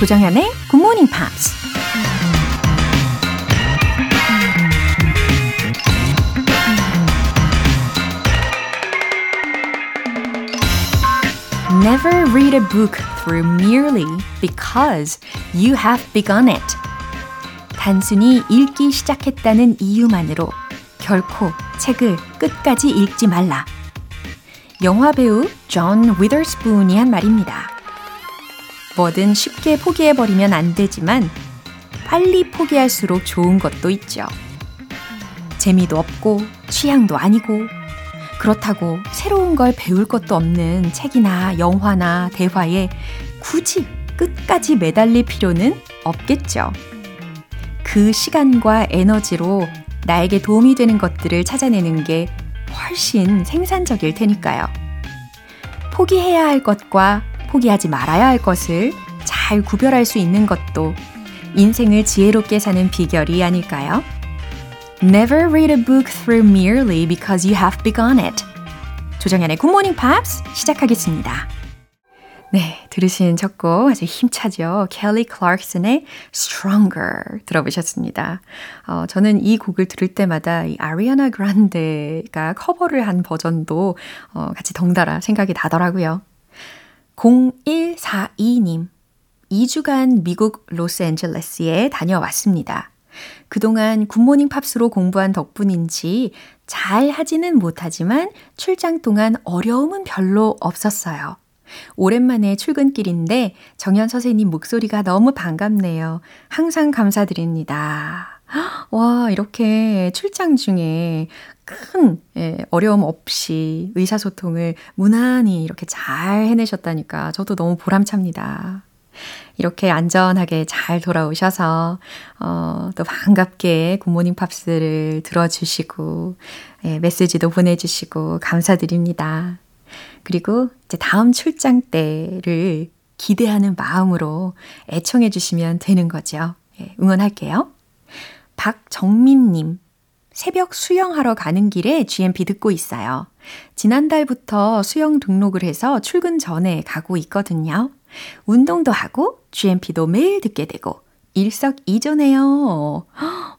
조정현의 Morning Pops. Never read a book through merely because you have begun it. 단순히 읽기 시작했다는 이유만으로 결코 책을 끝까지 읽지 말라. 영화 배우 존 위더스푼이 한 말입니다. 뭐든 쉽게 포기해버리면 안 되지만 빨리 포기할수록 좋은 것도 있죠. 재미도 없고 취향도 아니고 그렇다고 새로운 걸 배울 것도 없는 책이나 영화나 대화에 굳이 끝까지 매달릴 필요는 없겠죠. 그 시간과 에너지로 나에게 도움이 되는 것들을 찾아내는 게 훨씬 생산적일 테니까요. 포기해야 할 것과 포기하지 말아야 할 것을 잘 구별할 수 있는 것도 인생을 지혜롭게 사는 비결이 아닐까요? Never read a book through merely because you have begun it. 조정연의 Good Morning Pops 시작하겠습니다. 네, 들으신 첫 곡 아주 힘차죠. 켈리 클락슨의 Stronger 들어보셨습니다. 어, 저는 이 곡을 들을 때마다 이 아리아나 그란데가 커버를 한 버전도 어, 같이 덩달아 생각이 나더라고요. 0142님, 2주간 미국 로스앤젤레스에 다녀왔습니다. 그동안 굿모닝 팝스로 공부한 덕분인지 잘 하지는 못하지만 출장 동안 어려움은 별로 없었어요. 오랜만에 출근길인데 정연 선생님 목소리가 너무 반갑네요. 항상 감사드립니다. 와, 이렇게 출장 중에 큰 예, 어려움 없이 의사소통을 무난히 이렇게 잘 해내셨다니까 저도 너무 보람찹니다. 이렇게 안전하게 잘 돌아오셔서, 어, 또 반갑게 굿모닝 팝스를 들어주시고, 예, 메시지도 보내주시고, 감사드립니다. 그리고 이제 다음 출장 때를 기대하는 마음으로 애청해 주시면 되는 거죠. 예, 응원할게요. 박정민님, 새벽 수영하러 가는 길에 GMP 듣고 있어요. 지난달부터 수영 등록을 해서 출근 전에 가고 있거든요. 운동도 하고 GMP도 매일 듣게 되고 일석이조네요.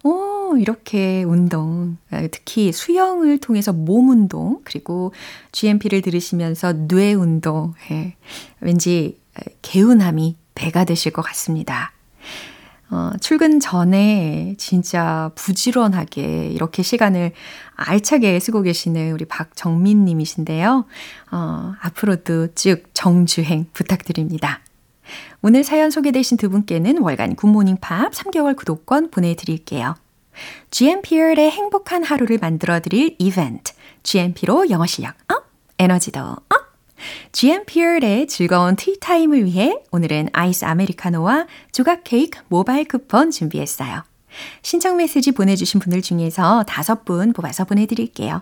오, 이렇게 운동, 특히 수영을 통해서 몸 운동, 그리고 GMP를 들으시면서 뇌 운동, 예, 왠지 개운함이 배가 되실 것 같습니다. 어, 출근 전에 진짜 부지런하게 이렇게 시간을 알차게 쓰고 계시는 우리 박정민 님이신데요. 어, 앞으로도 쭉 정주행 부탁드립니다. 오늘 사연 소개되신 두 분께는 월간 굿모닝 팝 3개월 구독권 보내드릴게요. GMP의 행복한 하루를 만들어 드릴 이벤트. GMP로 영어 실력 up, 에너지도 up! GMP의 즐거운 티타임을 위해 오늘은 아이스 아메리카노와 조각 케이크 모바일 쿠폰 준비했어요. 신청 메시지 보내주신 분들 중에서 다섯 분 뽑아서 보내드릴게요.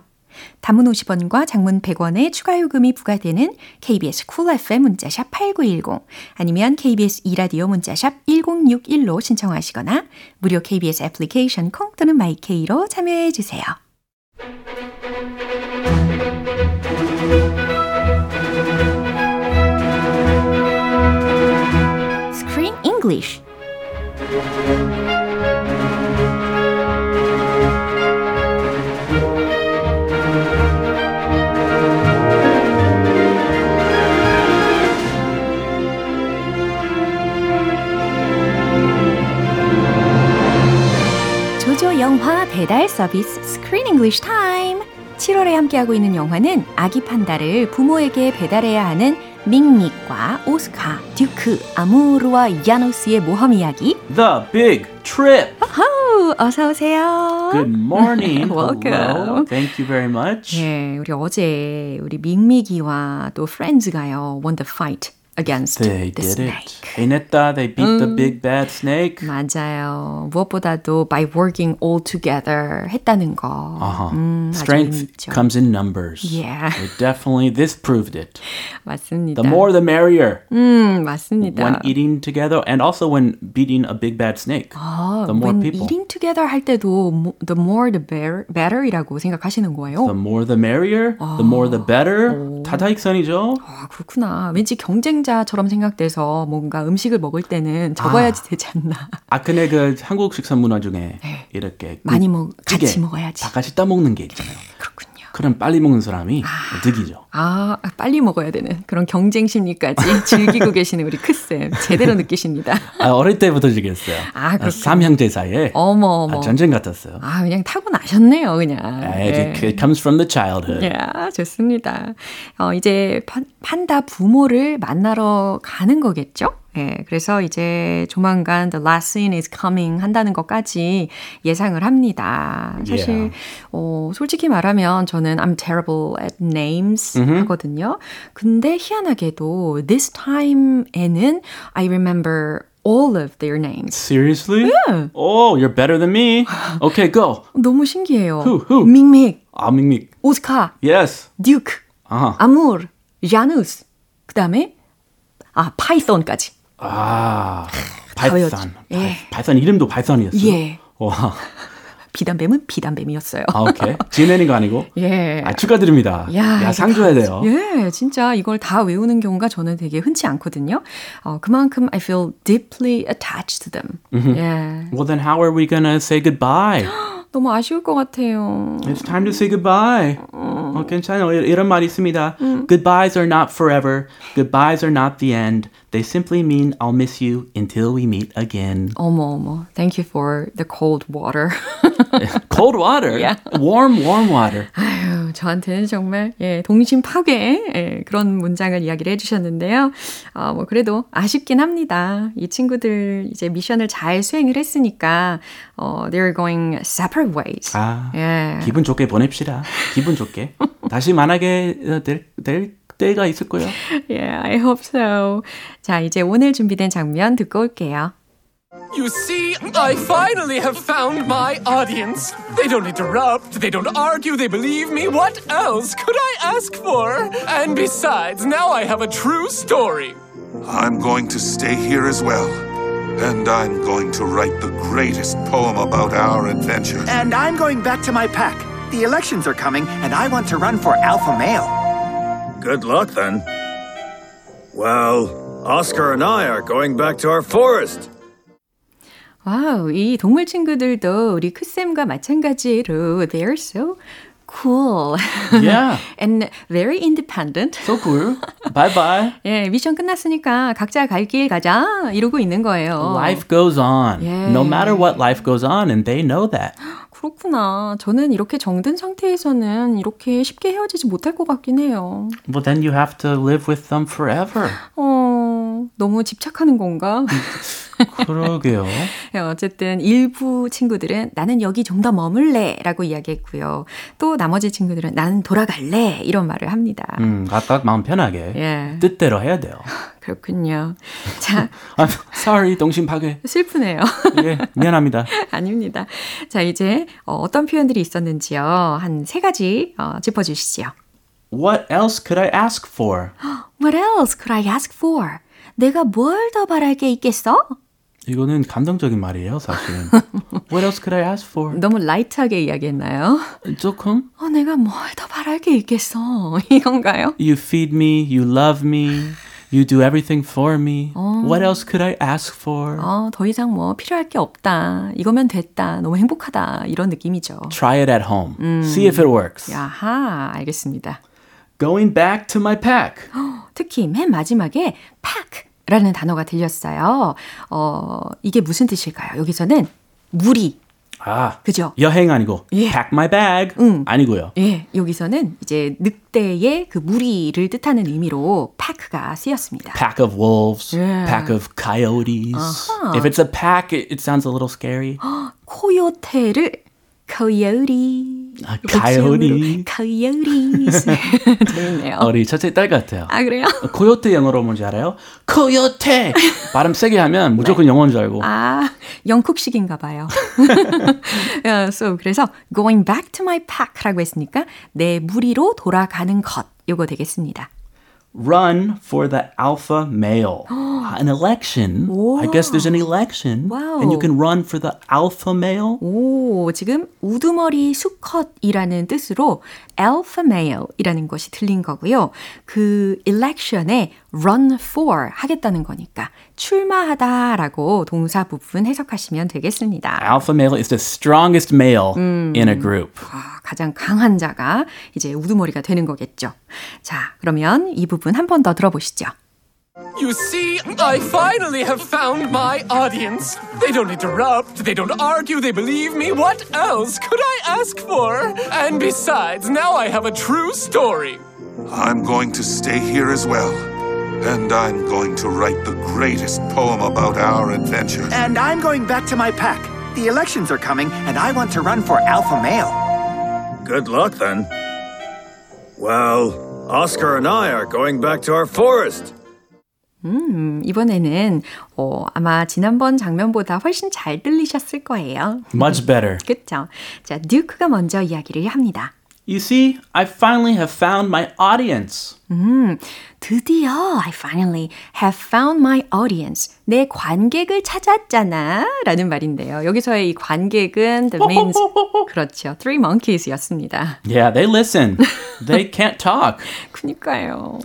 단문 50원과 장문 100원의 추가 요금이 부과되는 KBS 쿨 cool FM 문자샵 8910 아니면 KBS 이라디오 문자샵 1061로 신청하시거나 무료 KBS 애플리케이션 콩 또는 마이케이로 참여해 주세요. English. 조조 영화 배달 서비스 Screen English Time. 7월에 함께하고 있는 영화는 아기 판다를 부모에게 배달해야 하는 밍믹과 오스카, 듀크, 아무르와 야노스의 모험 이야기 The Big Trip. 어허, 어서 오세요. Good morning. Welcome. Hello. Thank you very much. 예, 우리 어제 우리 밍믹이와 또 프렌즈가요 won the fight against They the did snake. it. 해냈다. They beat the big bad snake. 맞아요. 무엇보다도 by working all together 했다는 거. Uh-huh. 음, 아주 Strength 의미있죠. comes in numbers. Yeah. It definitely, this proved it. 맞습니다. The more the merrier. 음, 맞습니다. When eating together and also when beating a big bad snake. 아, the more when people. eating together 할 때도 mo- the more the better, better이라고 생각하시는 거예요? The more the merrier. The more the better. 다다익선이죠. 아, 그렇구나. 왠지 경쟁자 상자처럼 생각돼서 뭔가 음식을 먹을 때는 적어야지 되지 않나. 아, 근데 그 한국 식사 문화 중에 이렇게 많이 그 먹, 같이 먹어야지. 다 같이 따 먹는 게 있잖아요. 그럼 빨리 먹는 사람이 득이죠. 아, 빨리 먹어야 되는 그런 경쟁 심리까지 즐기고 계시는 우리 크쌤. 제대로 느끼십니다. 아, 어릴 때부터 즐겼어요. 아, 그렇군요. 삼형제 사이에 어머, 어머. 아, 전쟁 같았어요. 아, 그냥 타고 나셨네요, 그냥. 아, 예. it, it comes from the childhood. 야, 좋습니다. 어, 이제 판, 판다 부모를 만나러 가는 거겠죠? 예, 그래서 이제 조만간 The Last Scene is Coming 한다는 것까지 예상을 합니다. 사실, Yeah. 어, 솔직히 말하면 저는 I'm terrible at names 하거든요. 근데 희한하게도 this time에는 I remember all of their names. Seriously? Oh, you're better than me. Okay, go. 너무 신기해요. Who, who? 밍믹, 아, 밍믹. 오스카, Yes. 듀크, 아하. 아무르, 자누스, 그 다음에 아 파이썬까지. 아. 발산. 예. 발 산 이름도 발산이었어요. 예. 와. 비단뱀은 비단뱀이었어요. 아, 오케이. 지내는 거 아니고. 예. 아, 축하드립니다. 야, 야, 이거 상 줘야 다- 돼요. 예, 진짜 이걸 다 외우는 경우가 저는 되게 흔치 않거든요. 어, 그만큼 I feel deeply attached to them. 예. Well, then how are we gonna say goodbye? 너무 아쉬울 것 같아요. It's time to say goodbye. 어, 괜찮아요. 이- 이런 말이 있습니다. Goodbyes are not forever. Goodbyes are not the end. They simply mean I'll miss you until we meet again. 어머 어머. Thank you for the cold water. Cold water. Yeah. Warm, warm water. 아유, 저한테는 정말 예, 동심 파괴 예, 그런 문장을 이야기를 해 주셨는데요. 어, 뭐 그래도 아쉽긴 합니다. 이 친구들 이제 미션을 잘 수행을 했으니까 어, they're going separate ways. 아, 예. 기분 좋게 보냅시다. 기분 좋게. 다시 만나게 될, 될 때가 있을 거예요. Yeah, I hope so. 자, 이제 오늘 준비된 장면 듣고 올게요. You see, I finally have found my audience. They don't interrupt, they don't argue, they believe me. What else could I ask for? And besides, now I have a true story. I'm going to stay here as well. And I'm going to write the greatest poem about our adventures. And I'm going back to my pack. The elections are coming, and I want to run for alpha male. Good luck then. Well, Oscar and I are going back to our forest. 와우, 이 동물 친구들도 우리 크쌤과 마찬가지로 they're so cool Yeah. and very independent. So cool. Bye bye. 예, 미션 끝났으니까 각자 갈 길 가자 이러고 있는 거예요. Life goes on. Yeah. No matter what, life goes on, and they know that. 그렇구나. 저는 이렇게 정든 상태에서는 이렇게 쉽게 헤어지지 못할 것 같긴 해요. Well, then you have to live with them forever. 어, 너무 집착하는 건가? 그러게요. 예, 어쨌든 일부 친구들은 나는 여기 좀 더 머물래 라고 이야기했고요. 또 나머지 친구들은 나는 돌아갈래 이런 말을 합니다. 음, 각각 마음 편하게 예. 뜻대로 해야 돼요. 그렇군요. 자, I'm sorry, 동심 파괴. 슬프네요. 예, 미안합니다. 아닙니다. 자, 이제 어, 어떤 표현들이 있었는지요. 한 세 가지 어, 짚어주시죠. What else could I ask for? What else could I ask for? 내가 뭘 더 바랄 게 있겠어? 이거는 감정적인 말이에요, 사실. What else could I ask for? 너무 라이트하게 이야기했나요? 조금? 어, 내가 뭘 더 바랄 게 있겠어? 이건가요? You feed me, you love me, you do everything for me. What else could I ask for? 어, 더 이상 뭐 필요할 게 없다. 이거면 됐다. 너무 행복하다. 이런 느낌이죠. Try it at home. See if it works. 야하, 알겠습니다. Going back to my pack. 특히 맨 마지막에 pack 라는 단어가 들렸어요. 어, 이게 무슨 뜻일까요? 여기서는 무리. 아, 그죠? 여행 아니고 예. pack my bag 아니고요. 예, 여기서는 이제 늑대의 그 무리를 뜻하는 의미로 pack가 쓰였습니다. Pack of wolves, Yeah. pack of coyotes. If it's a pack, it, it sounds a little scary. 코요테를 coyote. 아, coyote. coyotes. 재밌네요. 우리 첫째 딸 같아요. 아, 그래요? 코요테 영어로 뭔지 알아요? 코요테! 발음 세게 하면 무조건 영어인 줄 알고. 아, 영국식인가 봐요. 야, so, 그래서 going back to my pack라고 했으니까 내 무리로 돌아가는 것 요거 되겠습니다. run for the alpha male. an election. I guess there's an election. Wow. And you can run for the alpha male. 오, 지금 우두머리 수컷이라는 뜻으로 alpha male이라는 것이 들린 거고요. 그 election에 run for 하겠다는 거니까 출마하다라고 동사 부분 해석하시면 되겠습니다. Alpha male is the strongest male in a group. 아, 가장 강한 자가 이제 우두머리가 되는 거겠죠. 자, 그러면 이 부분 한 번 더 들어보시죠. You see, I finally have found my audience. They don't interrupt, they don't argue, they believe me. What else could I ask for? And besides, now I have a true story. I'm going to stay here as well. And I'm going to write the greatest poem about our adventure. And I'm going back to my pack. The elections are coming, and I want to run for alpha male. Good luck then. Well, Oscar and I are going back to our forest. 음, 이번에는 어, 아마 지난번 장면보다 훨씬 잘 들리셨을 거예요. Much better. 그쵸? 자, 듀크가 먼저 이야기를 합니다. You see, I finally have found my audience. 음, 드디어 I finally have found my audience. 내 관객을 찾았잖아. 라는 말인데요. 여기서의 이 관객은 the means, 그렇죠. Three Monkeys였습니다. Yeah, they listen. they can't talk. 그니까요.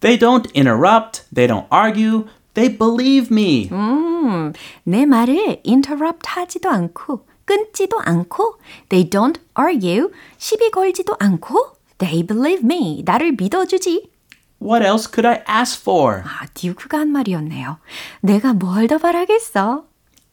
They don't interrupt. They don't argue. They believe me. 음, 내 말을 interrupt 하지도 않고, 끊지도 않고, they don't argue, 시비 걸지도 않고, they believe me. 나를 믿어주지. What else could I ask for? 아, 듀크가 한 말이었네요. 내가 뭘 더 바라겠어?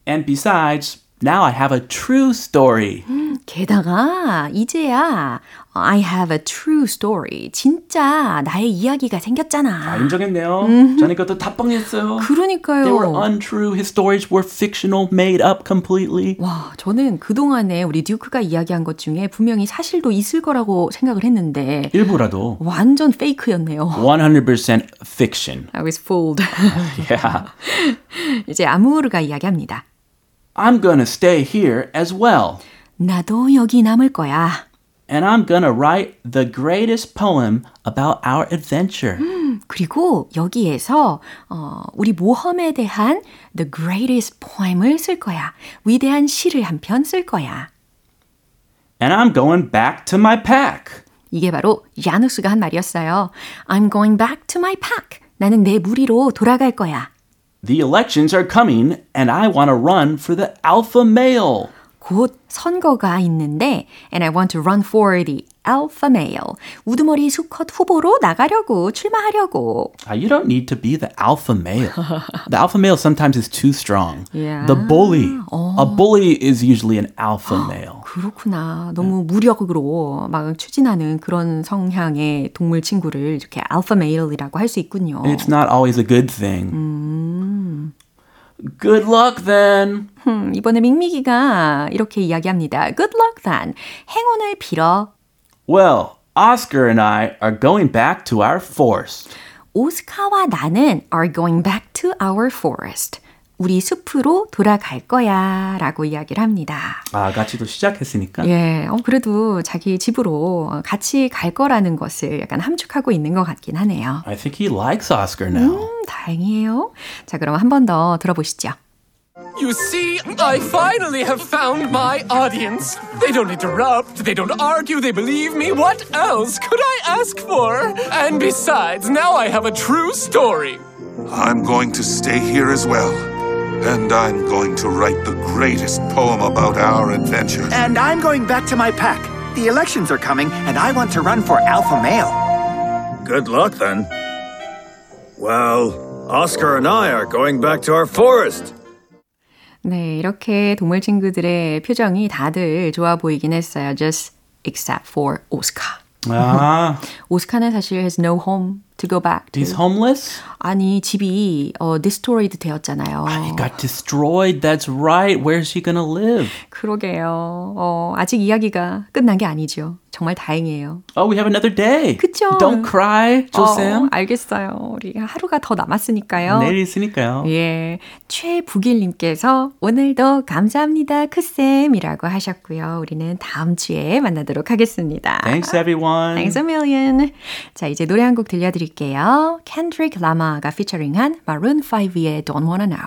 And besides, now I have a true story. 게다가 이제야 I have a true story. 진짜 나의 이야기가 아, 생겼잖아. 인정했네요. 저는 이것도 다 뻥했어요. 그러니까요. They were untrue. His stories were fictional, made up completely. 와, 저는 그동안에 우리 듀크가 이야기한 것 중에 분명히 사실도 있을 거라고 생각을 했는데 일부라도 완전 페이크였네요. 100% fiction. I was fooled. Yeah. 이제 아무르가 이야기합니다. I'm gonna stay here as well. 나도 여기 남을 거야. And I'm gonna write the greatest poem about our adventure. 그리고 여기에서 어, 우리 모험에 대한 the greatest poem을 쓸 거야. 위대한 시를 한 편 쓸 거야. And I'm going back to my pack. 이게 바로 야누스가 한 말이었어요. I'm going back to my pack. 나는 내 무리로 돌아갈 거야. The elections are coming, and I want to run for the alpha male. 곧 선거가 있는데 and I want to run for the alpha male. 우두머리 수컷 후보로 나가려고 출마하려고. Uh, you don't need to be the alpha male. the alpha male sometimes is too strong. Yeah. The bully. A bully is usually an alpha male. 그렇구나. 너무 무력으로 막 추진하는 그런 성향의 동물 친구를 이렇게 alpha male이라고 할 수 있군요. It's not always a good thing. Good luck then. 음, 이번에 밍미기가 이렇게 이야기합니다. Good luck then. 행운을 빌어. Well, Oscar and I are going back to our forest. 오스카와 나는 are going back to our forest. 우리 숲으로 돌아갈 거야 라고 이야기를 합니다. 아, 같이 또 시작했으니까. 예, 어, 그래도 자기 집으로 같이 갈 거라는 것을 약간 함축하고 있는 것 같긴 하네요. I think he likes Oscar now. 음, 다행이에요. 자, 그럼 한 번 더 들어보시죠. You see, I finally have found my audience. They don't interrupt, they don't argue, they believe me. What else could I ask for? And besides, now I have a true story. I'm going to stay here as well. And I'm going to write the greatest poem about our adventures. And I'm going back to my pack. The elections are coming, and I want to run for alpha male. Good luck then. Well, Oscar and I are going back to our forest. 네, 이렇게 동물 친구들의 표정이 다들 좋아 보이긴 했어요. Just except for Oscar. Ah, 오스카는 사실 has no home To go back to. he's homeless? 아니, 집이 어, destroyed 되었잖아요. He got destroyed. That's right. Where's he gonna live? 그러게요. 어, 아직 이야기가 끝난 게 아니죠. 정말 다행이에요. Oh, we have another day. 그쵸? Don't cry, 조쌤. 어, 알겠어요. 우리 하루가 더 남았으니까요. 내일 있으니까요. 예. 최북일님께서 오늘도 감사합니다, 크쌤이라고 하셨고요. 우리는 다음 주에 만나도록 하겠습니다. Thanks, everyone. Thanks a million. 자, 이제 노래 한 곡 들려드릴게요. Kendrick Lamar가 피처링한 Maroon 5의 Don't Wanna Know.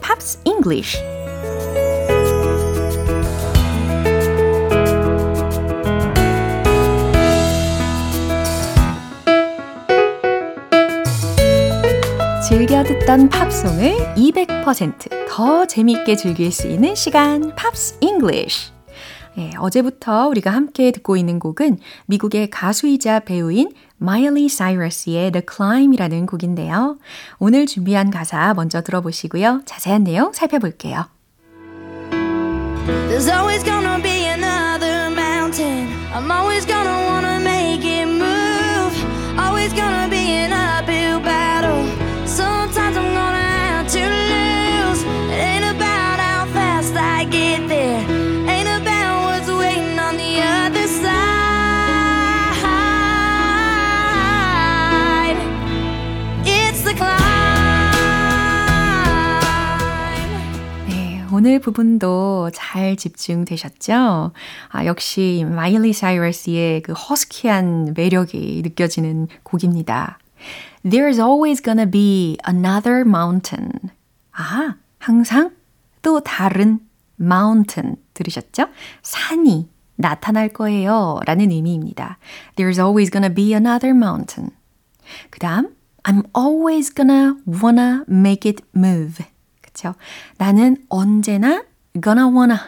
English 즐겨 듣던 팝송을 200%더 재미있게 즐길 수 있는 시간 Pops English 예, 어제부터 우리가 함께 듣고 있는 곡은 미국의 가수이자 배우인 마일리 사이러스의 The Climb이라는 곡인데요. 오늘 준비한 가사 먼저 들어보시고요. 자세한 내용 살펴볼게요. There's always gonna be another mountain. I'm always gonna 오늘 부분도 잘 집중되셨죠? 아, 역시 마일리 사이러스의 그 허스키한 매력이 느껴지는 곡입니다. There's always gonna be another mountain. 아, 항상 또 다른 mountain 들으셨죠? 산이 나타날 거예요. 라는 의미입니다. There's always gonna be another mountain. 그 다음, I'm always gonna wanna make it move. 그쵸? 나는 언제나 gonna wanna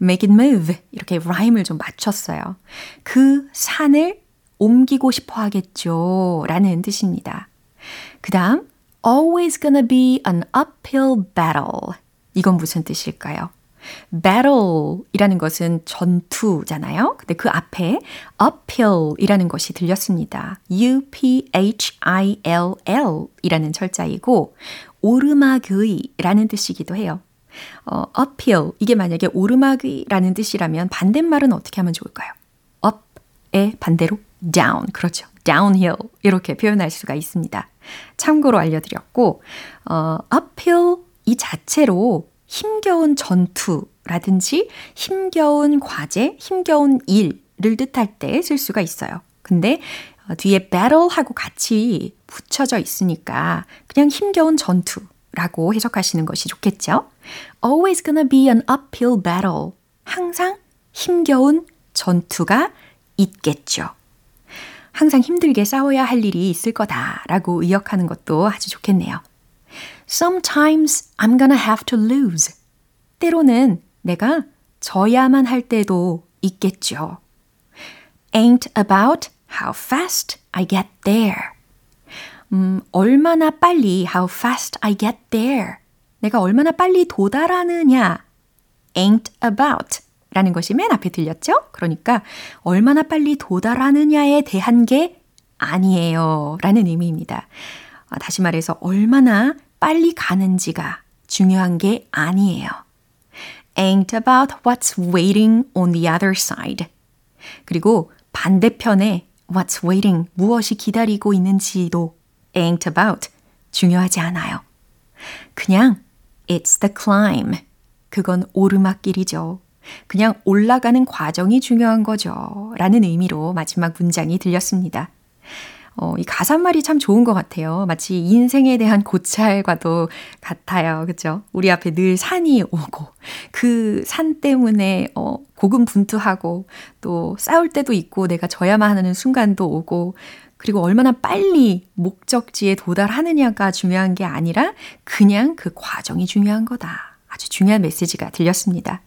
make it move. 이렇게 라임을 좀 맞췄어요. 그 산을 옮기고 싶어 하겠죠. 라는 뜻입니다. 그 다음, always gonna be an uphill battle. 이건 무슨 뜻일까요? battle 이라는 것은 전투잖아요. 근데 그 앞에 uphill 이라는 것이 들렸습니다. U-P-H-I-L-L 이라는 철자이고, 오르막의 라는 뜻이기도 해요. 어, uphill, 이게 만약에 오르막의 라는 뜻이라면 반대말은 어떻게 하면 좋을까요? up의 반대로 down. 그렇죠. downhill. 이렇게 표현할 수가 있습니다. 참고로 알려드렸고, 어, uphill 이 자체로 힘겨운 전투라든지 힘겨운 과제, 힘겨운 일을 뜻할 때 쓸 수가 있어요. 근데 어, 뒤에 battle하고 같이 붙여져 있으니까 그냥 힘겨운 전투라고 해석하시는 것이 좋겠죠? Always gonna be an uphill battle. 항상 힘겨운 전투가 있겠죠. 항상 힘들게 싸워야 할 일이 있을 거다라고 의역하는 것도 아주 좋겠네요. Sometimes I'm gonna have to lose. 때로는 내가 져야만 할 때도 있겠죠. Ain't about how fast I get there. 음, 얼마나 빨리 how fast I get there. 내가 얼마나 빨리 도달하느냐. ain't about 라는 것이 맨 앞에 들렸죠? 그러니까 얼마나 빨리 도달하느냐에 대한 게 아니에요. 라는 의미입니다. 아, 다시 말해서 얼마나 빨리 가는지가 중요한 게 아니에요. ain't about what's waiting on the other side. 그리고 반대편에 what's waiting, 무엇이 기다리고 있는지도 ain't about 중요하지 않아요. 그냥 it's the climb. 그건 오르막길이죠. 그냥 올라가는 과정이 중요한 거죠. 라는 의미로 마지막 문장이 들렸습니다. 어, 이 가사말이 참 좋은 것 같아요. 마치 인생에 대한 고찰과도 같아요. 그죠? 우리 앞에 늘 산이 오고, 그 산 때문에, 어, 고군분투하고, 또 싸울 때도 있고, 내가 져야만 하는 순간도 오고, 그리고 얼마나 빨리 목적지에 도달하느냐가 중요한 게 아니라 그냥 그 과정이 중요한 거다. 아주 중요한 메시지가 들렸습니다.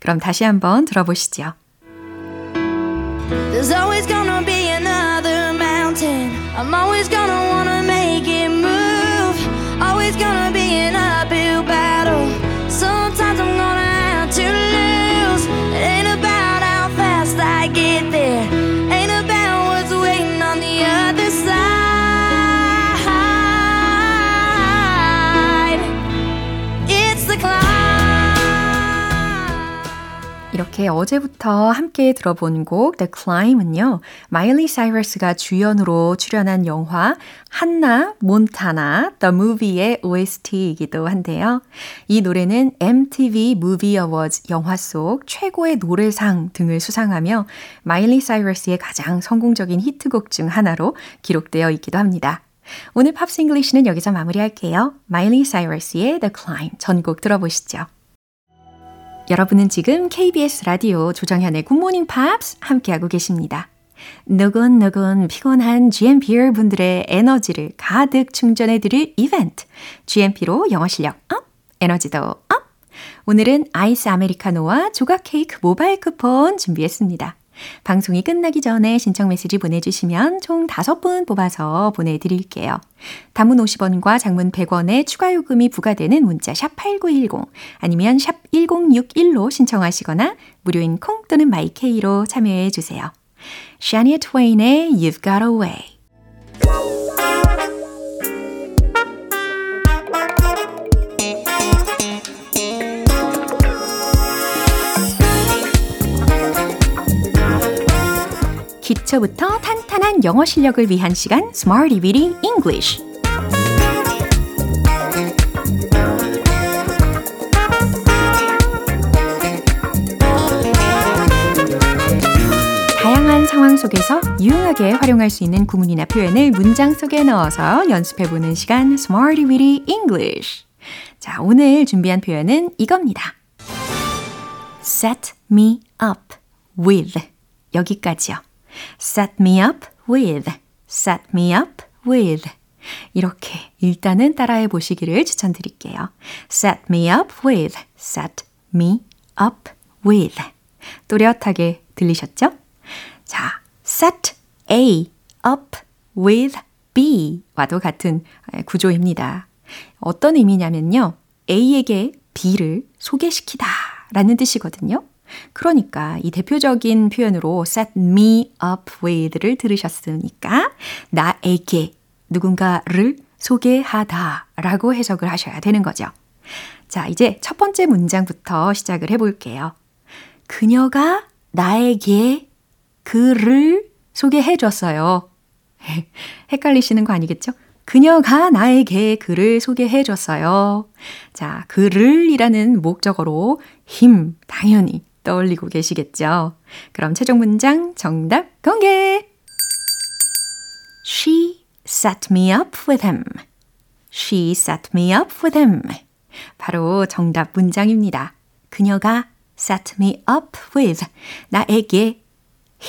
그럼 다시 한번 들어보시죠. There's always gonna. I'm always gonna wanna make it move. Always gonna be an 이렇게 어제부터 함께 들어본 곡 The Climb은요. 마일리 사이러스가 주연으로 출연한 영화 Hannah Montana The Movie의 OST이기도 한데요. 이 노래는 MTV Movie Awards 영화 속 최고의 노래상 등을 수상하며 마일리 사이러스의 가장 성공적인 히트곡 중 하나로 기록되어 있기도 합니다. 오늘 Pops English는 여기서 마무리할게요. 마일리 사이러스의 The Climb 전곡 들어보시죠. 여러분은 지금 KBS 라디오 조정현의 굿모닝 팝스 함께하고 계십니다. 노곤노곤 피곤한 GMP 여러분들의 에너지를 가득 충전해드릴 이벤트. GMP로 영어 실력 up, 에너지도 up. 오늘은 아이스 아메리카노와 조각 케이크 모바일 쿠폰 준비했습니다. 방송이 끝나기 전에 신청 메시지 보내주시면 총 5분 뽑아서 보내드릴게요. 단문 50원과 장문 100원의 추가 요금이 부과되는 문자 샵8910 아니면 샵 1061로 신청하시거나 무료인 콩 또는 마이케이로 참여해 주세요. 샤니아 트웨인의 You've Got a 기초부터 탄탄한 영어 실력을 위한 시간 Smarty Weedy English 다양한 상황 속에서 유용하게 활용할 수 있는 구문이나 표현을 문장 속에 넣어서 연습해보는 시간 Smarty Weedy English 자, 오늘 준비한 표현은 이겁니다. Set me up with 여기까지요. Set me up with, set me up with. 이렇게 일단은 따라해 보시기를 추천드릴게요. set me up with, set me up with. 또렷하게 들리셨죠? 자, set A up with B와도 같은 구조입니다. 어떤 의미냐면요. A에게 B를 소개시키다 라는 뜻이거든요. 그러니까 이 대표적인 표현으로 set me up with를 들으셨으니까 나에게 누군가를 소개하다 라고 해석을 하셔야 되는 거죠. 자, 이제 첫 번째 문장부터 시작을 해볼게요. 그녀가 나에게 그를 소개해 줬어요. 헷갈리시는 거 아니겠죠? 그녀가 나에게 그를 소개해 줬어요. 자, 그를 이라는 목적어로 힘, 당연히 떠올리고 계시겠죠? 그럼 최종 문장 정답 공개! She set me up with him. She set me up with him. 바로 정답 문장입니다. 그녀가 set me up with 나에게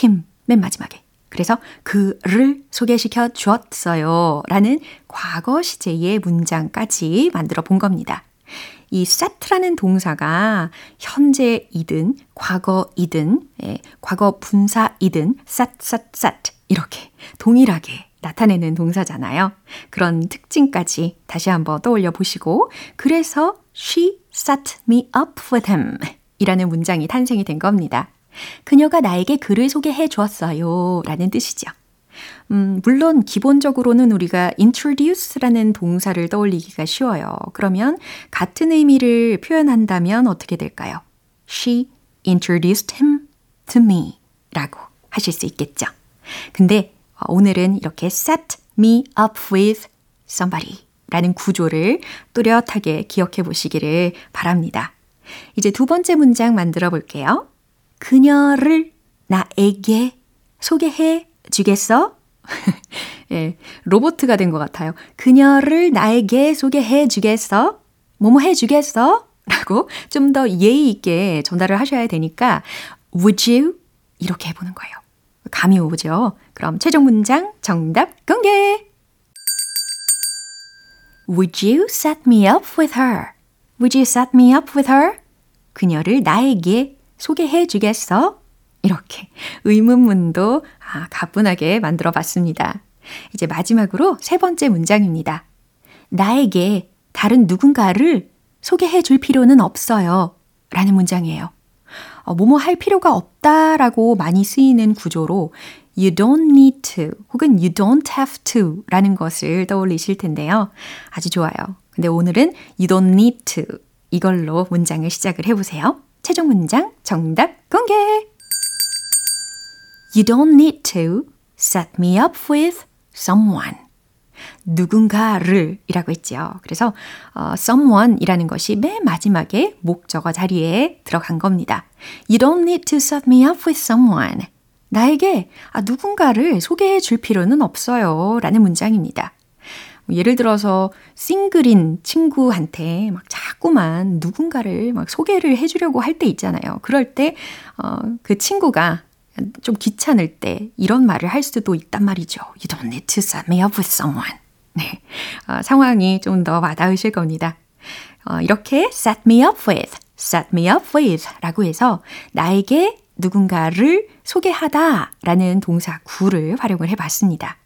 him 맨 마지막에 그래서 그를 소개시켜 주었어요. 라는 과거 시제의 문장까지 만들어 본 겁니다. 이 set라는 동사가 현재이든 과거이든 예, 과거 분사이든 set, set, set 이렇게 동일하게 나타내는 동사잖아요. 그런 특징까지 다시 한번 떠올려 보시고 그래서 she set me up with him 이라는 문장이 탄생이 된 겁니다. 그녀가 나에게 글을 소개해 주었어요. 라는 뜻이죠. 음, 물론 기본적으로는 우리가 introduce라는 동사를 떠올리기가 쉬워요. 그러면 같은 의미를 표현한다면 어떻게 될까요? She introduced him to me 라고 하실 수 있겠죠. 근데 오늘은 이렇게 set me up with somebody 라는 구조를 또렷하게 기억해 보시기를 바랍니다. 이제 두 번째 문장 만들어 볼게요. 그녀를 나에게 소개해 주겠어? 예, 로보트가 된 것 같아요. 그녀를 나에게 소개해 주겠어? 뭐뭐 해 주겠어? 라고 좀 더 예의 있게 전달을 하셔야 되니까 would you? 이렇게 해보는 거예요. 감이 오죠? 그럼 최종 문장 정답 공개! Would you set me up with her? Would you set me up with her? 그녀를 나에게 소개해 주겠어? 이렇게 의문문도 아, 가뿐하게 만들어 봤습니다. 이제 마지막으로 세 번째 문장입니다. 나에게 다른 누군가를 소개해 줄 필요는 없어요. 라는 문장이에요. 어, 뭐뭐 할 필요가 없다 라고 많이 쓰이는 구조로 you don't need to 혹은 you don't have to 라는 것을 떠올리실 텐데요. 아주 좋아요. 근데 오늘은 you don't need to 이걸로 문장을 시작을 해보세요. 최종 문장 정답 공개! You don't need to set me up with someone. 누군가를 이라고 했죠. 그래서 어, someone 이라는 것이 맨 마지막에 목적어 자리에 들어간 겁니다. You don't need to set me up with someone. 나에게 아, 누군가를 소개해 줄 필요는 없어요. 라는 문장입니다. 뭐 예를 들어서 싱글인 친구한테 막 자꾸만 누군가를 막 소개를 해주려고 할 때 있잖아요. 그럴 때, 어, 그 친구가 좀 귀찮을 때 이런 말을 할 수도 있단 말이죠. You don't need to set me up with someone. 네. 어, 상황이 좀 더 와닿으실 겁니다. 어, 이렇게 set me up with, set me up with 라고 해서 나에게 누군가를 소개하다 라는 동사 구를 활용을 해 봤습니다.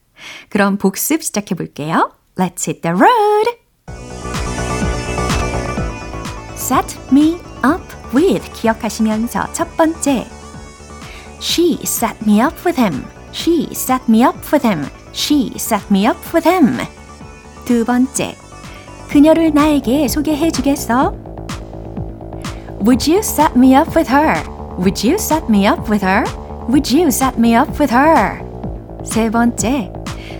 그럼 복습 시작해 볼게요. Let's hit the road! Set me up with 기억하시면서 첫 번째 She set me up with him. She set me up with him. She set me up with him. 두 번째 그녀를 나에게 소개해 주겠어? Would you set me up with her? Would you set me up with her? Would you set me up with her? 세 번째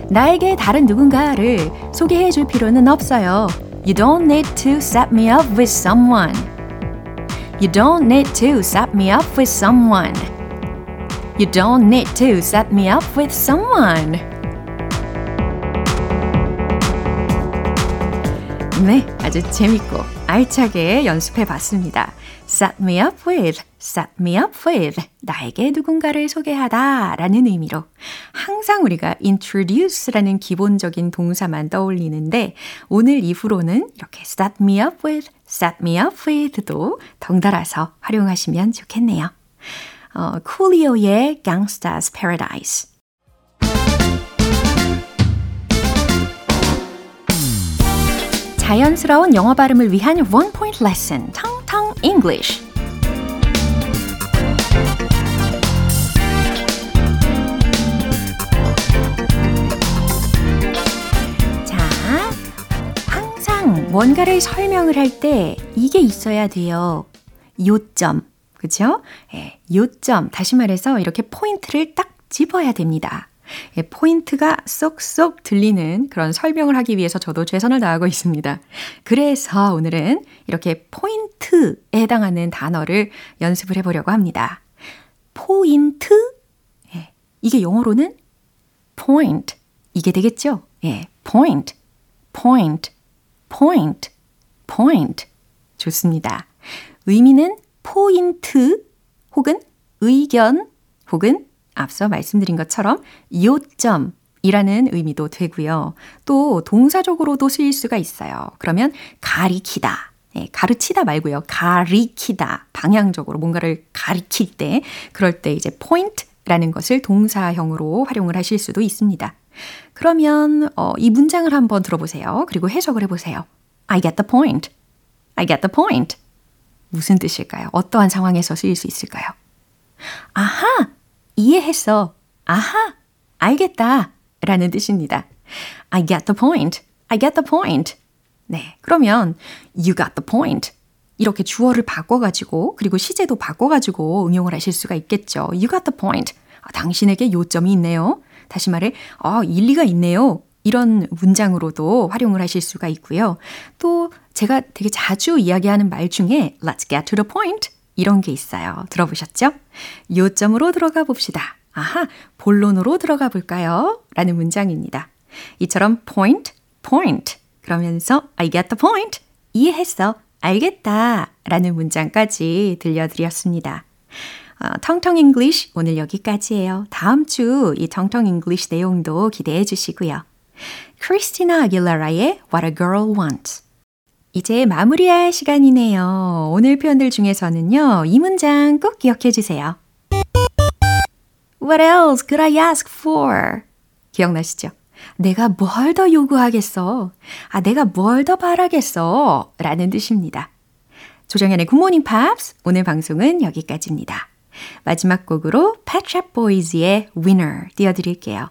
나에게 다른 누군가를 소개해 줄 필요는 없어요. You don't need to set me up with someone. You don't need to set me up with someone. You don't need to set me up with someone. 네, 아주 재밌고 알차게 연습해 봤습니다. set me up with, set me up with, 나에게 누군가를 소개하다 라는 의미로 항상 우리가 introduce라는 기본적인 동사만 떠올리는데 오늘 이후로는 이렇게 set me up with, set me up with도 덩달아서 활용하시면 좋겠네요. 어, 쿨리오의 Gangsta's Paradise 자연스러운 영어 발음을 위한 One Point Lesson, 텅텅 English. 뭔가를 설명을 할 때 이게 있어야 돼요. 요점, 그죠? 예, 요점, 다시 말해서 이렇게 포인트를 딱 집어야 됩니다. 예, 포인트가 쏙쏙 들리는 그런 설명을 하기 위해서 저도 최선을 다하고 있습니다. 그래서 오늘은 이렇게 포인트에 해당하는 단어를 연습을 해보려고 합니다. 포인트? 예, 이게 영어로는 point. 이게 되겠죠? 예, point, point, point, point. 좋습니다. 의미는 포인트 혹은 의견 혹은 앞서 말씀드린 것처럼 요점 이라는 의미도 되고요. 또 동사적으로도 쓰일 수가 있어요. 그러면 가리키다. 네, 가르치다 말고요. 가리키다. 방향적으로 뭔가를 가리킬 때 그럴 때 이제 point라는 것을 동사형으로 활용을 하실 수도 있습니다. 그러면 어, 이 문장을 한번 들어보세요. 그리고 해석을 해보세요. I get the point. I get the point. 무슨 뜻일까요? 어떠한 상황에서 쓰일 수 있을까요? 아하! 이해했어. 아하! 알겠다. 라는 뜻입니다. I get the point. I get the point. 네. 그러면 you got the point. 이렇게 주어를 바꿔가지고 그리고 시제도 바꿔가지고 응용을 하실 수가 있겠죠. You got the point. 아, 당신에게 요점이 있네요. 다시 말해, 아, 일리가 있네요. 이런 문장으로도 활용을 하실 수가 있고요. 또 제가 되게 자주 이야기하는 말 중에 Let's get to the point 이런 게 있어요. 들어보셨죠? 요점으로 들어가 봅시다. 아하, 본론으로 들어가 볼까요? 라는 문장입니다. 이처럼 point, point 그러면서 I get the point 이해했어, 알겠다 라는 문장까지 들려드렸습니다. 어, 텅텅 English 오늘 여기까지예요. 다음 주 이 텅텅 English 내용도 기대해 주시고요. 크리스티나 아길레라의 What a Girl Wants 이제 마무리할 시간이네요. 오늘 표현들 중에서는요. 이 문장 꼭 기억해 주세요. What else could I ask for? 기억나시죠? 내가 뭘 더 요구하겠어? 아, 내가 뭘 더 바라겠어? 라는 뜻입니다. 조정현의 굿모닝 팝스 오늘 방송은 여기까지입니다. 마지막 곡으로 Pet Shop Boys의 Winner 띄워드릴게요.